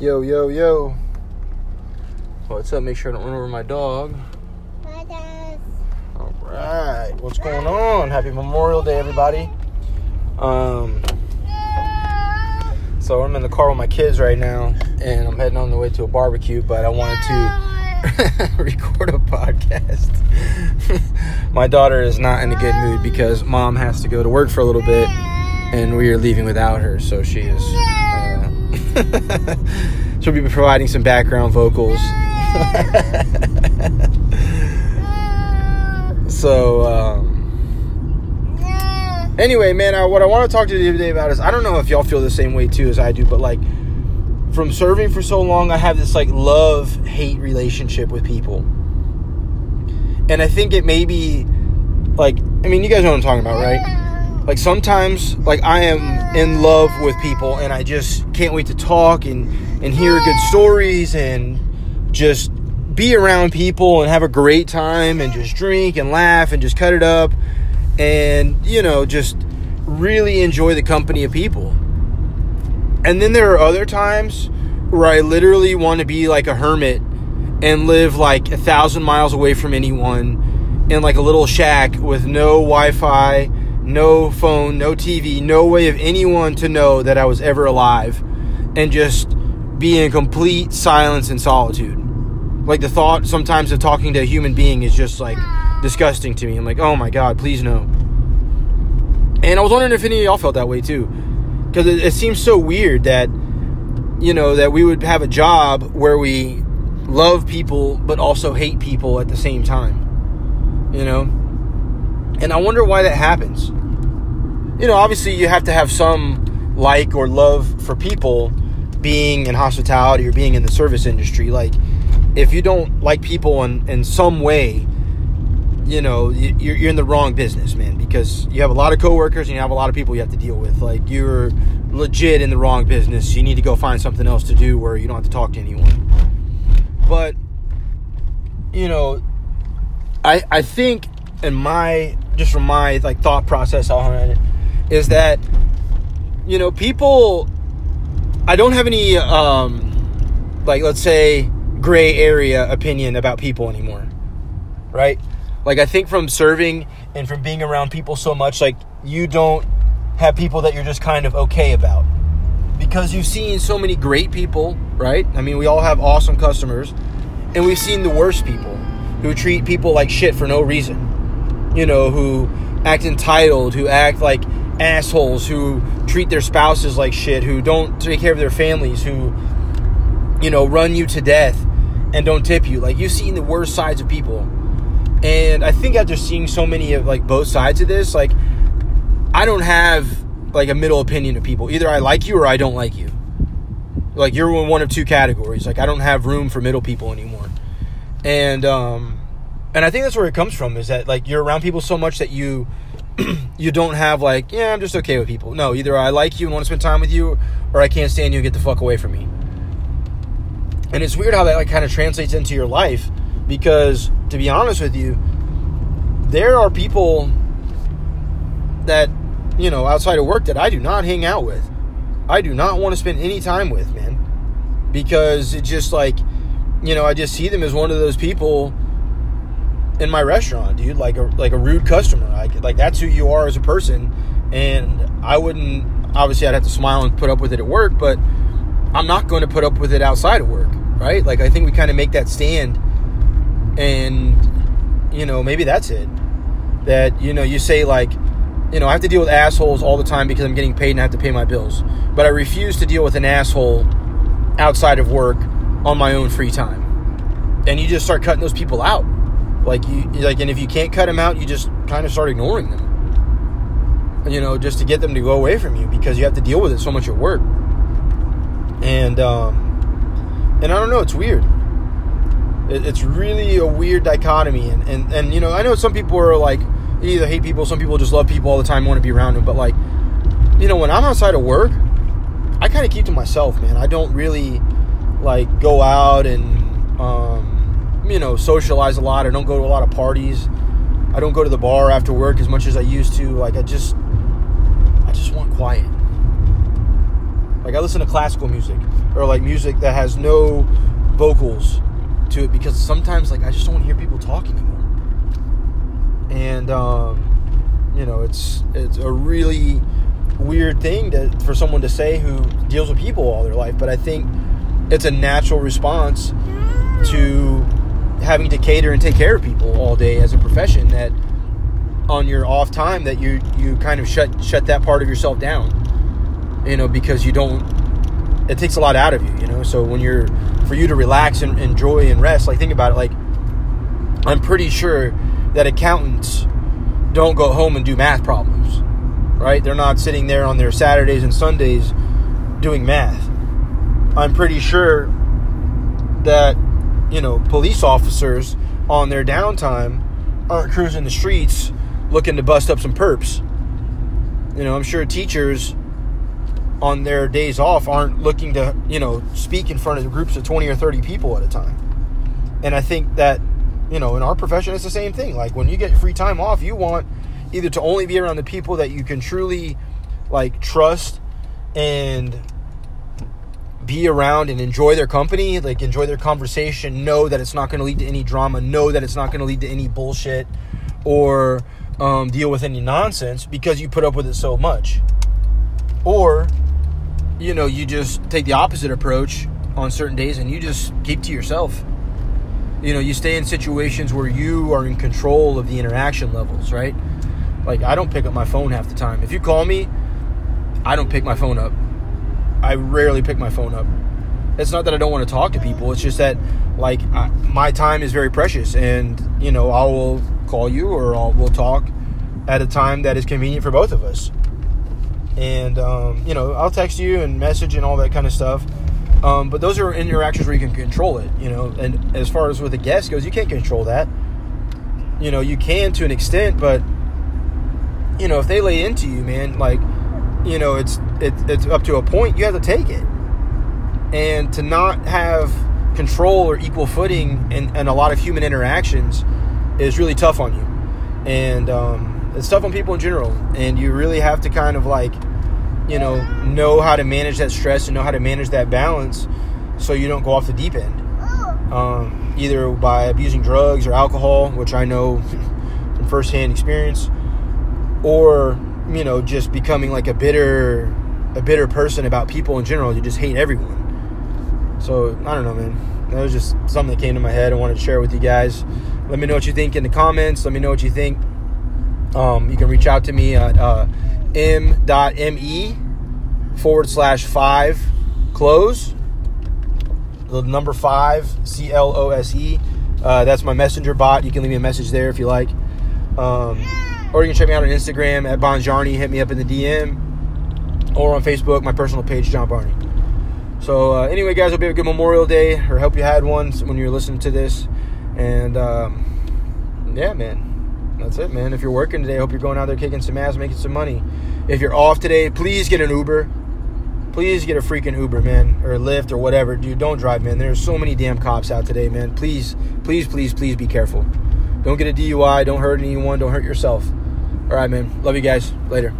Yo, yo, yo. What's up? Make sure I don't run over my dog. All right. What's going on? Happy Memorial Day, everybody. Um, so I'm in the car with my kids right now, and I'm heading on the way to a barbecue. But I wanted to record a podcast. my daughter is not in a good mood because mom has to go to work for a little bit, and we are leaving without her. So she is. She'll be providing some background vocals. so. Um, Anyway, man, I, what I want to talk to you today about is I don't know if y'all feel the same way too as I do, but like from serving for so long, I have this like love hate relationship with people. And I think it may be like, I mean, you guys know what I'm talking about, right? Like sometimes, like I am in love with people and I just can't wait to talk and, and hear good stories and just be around people and have a great time and just drink and laugh and just cut it up and you know just really enjoy the company of people. And then there are other times where i literally want to be like a hermit and live like a thousand miles away from anyone in like a little shack with no wi-fi no phone no tv no way of anyone to know that i was ever alive and just be in complete silence and solitude like the thought sometimes of talking to a human being is just like disgusting to me. I'm like, oh my god, please no. And I was wondering if any of y'all felt that way too, because it, it seems so weird that you know that we would have a job where we love people but also hate people at the same time. You know, and I wonder why that happens. You know, obviously you have to have some like or love for people being in hospitality or being in the service industry. Like, if you don't like people in, in some way, you know, you're, you're in the wrong business, man, because you have a lot of coworkers and you have a lot of people you have to deal with. Like, you're legit in the wrong business. You need to go find something else to do where you don't have to talk to anyone. But, you know, I, I think in my, just from my, like, thought process on it, is that, you know, people, I don't have any, um, like, let's say, gray area opinion about people anymore, right? Like I think from serving and from being around people so much, like you don't have people that you're just kind of okay about. Because you've seen so many great people, right? I mean, we all have awesome customers, and we've seen the worst people who treat people like shit for no reason. You know, who act entitled, who act like assholes, who treat their spouses like shit, who don't take care of their families, who, you know, run you to death and don't tip you. Like, you've seen the worst sides of people and I think after seeing so many of like both sides of this, like I don't have like a middle opinion of people. Either I like you or I don't like you. Like you're in one of two categories. Like I don't have room for middle people anymore. And um and I think that's where it comes from is that like you're around people so much that you you don't have like, yeah, I'm just okay with people. No, either I like you and want to spend time with you or I can't stand you and get the fuck away from me. And it's weird how that like kind of translates into your life because, to be honest with you, there are people that, you know, outside of work that I do not hang out with. I do not want to spend any time with, man. Because it's just like, you know, I just see them as one of those people in my restaurant, dude. Like a like a rude customer. Like like that's who you are as a person. And I wouldn't obviously I'd have to smile and put up with it at work, but I'm not going to put up with it outside of work, right? Like I think we kind of make that stand and you know maybe that's it that you know you say like you know i have to deal with assholes all the time because i'm getting paid and i have to pay my bills but i refuse to deal with an asshole outside of work on my own free time and you just start cutting those people out like you like and if you can't cut them out you just kind of start ignoring them. You know just to get them to go away from you because you have to deal with it so much at work. And um and i don't know it's weird. It's really a weird dichotomy and, and and you know i know some people are like either hate people some people just love people all the time want to be around them but like you know when i'm outside of work i kind of keep to myself man. I don't really like go out and um, you know socialize a lot i don't go to a lot of parties. I don't go to the bar after work as much as i used to. Like i just i just want quiet. Like I listen to classical music or like music that has no vocals to it because sometimes like I just don't want to hear people talking anymore. And um, you know, it's it's a really weird thing to, for someone to say who deals with people all their life, but I think it's a natural response to having to cater and take care of people all day as a profession that on your off time that you you kind of shut shut that part of yourself down you know because you don't it takes a lot out of you you know? So when you're for you to relax and enjoy and rest like think about it like i'm pretty sure that accountants don't go home and do math problems right? They're not sitting there on their saturdays and sundays doing math. I'm pretty sure that you know police officers on their downtime aren't cruising the streets looking to bust up some perps. You know, I'm sure teachers on their days off aren't looking to, you know, speak in front of groups of 20 or 30 people at a time. And I think that, you know, in our profession, it's the same thing. Like when you get free time off, you want either to only be around the people that you can truly, like, trust and be around and enjoy their company, like, enjoy their conversation, know that it's not going to lead to any drama, know that it's not going to lead to any bullshit or um, deal with any nonsense because you put up with it so much. Or, you know, you just take the opposite approach on certain days and you just keep to yourself. You know, you stay in situations where you are in control of the interaction levels, right? Like, I don't pick up my phone half the time. If you call me, I don't pick my phone up. I rarely pick my phone up. It's not that I don't want to talk to people. It's just that, like, I, my time is very precious, and you know, I will call you or I'll, we'll talk at a time that is convenient for both of us. And, um, you know, I'll text you and message and all that kind of stuff. Um, but those are interactions where you can control it, you know. And as far as with a guest goes, you can't control that. You know, you can to an extent, but, you know, if they lay into you, man, like, you know, it's, it, it's up to a point, you have to take it. And to not have control or equal footing in, in a lot of human interactions is really tough on you, and um, it's tough on people in general. And you really have to kind of like, you know, know how to manage that stress and know how to manage that balance, so you don't go off the deep end. Um, either by abusing drugs or alcohol, which I know from firsthand experience, or you know, just becoming like a bitter, a bitter person about people in general. You just hate everyone. So I don't know, man. That was just something that came to my head. I wanted to share with you guys. Let me know what you think in the comments. Let me know what you think. Um, you can reach out to me at uh, m.me forward slash five close. The number five, C L O S E. Uh, that's my messenger bot. You can leave me a message there if you like. Um, or you can check me out on Instagram at Bonjarni. Hit me up in the DM. Or on Facebook, my personal page, John Barney. So, uh, anyway, guys, hope you have a good Memorial Day, or hope you had one when you're listening to this. And um, yeah, man, that's it, man. If you're working today, hope you're going out there kicking some ass, making some money. If you're off today, please get an Uber. Please get a freaking Uber, man, or a Lyft or whatever. Dude, don't drive, man. There's so many damn cops out today, man. Please, please, please, please be careful. Don't get a DUI. Don't hurt anyone. Don't hurt yourself. All right, man. Love you guys. Later.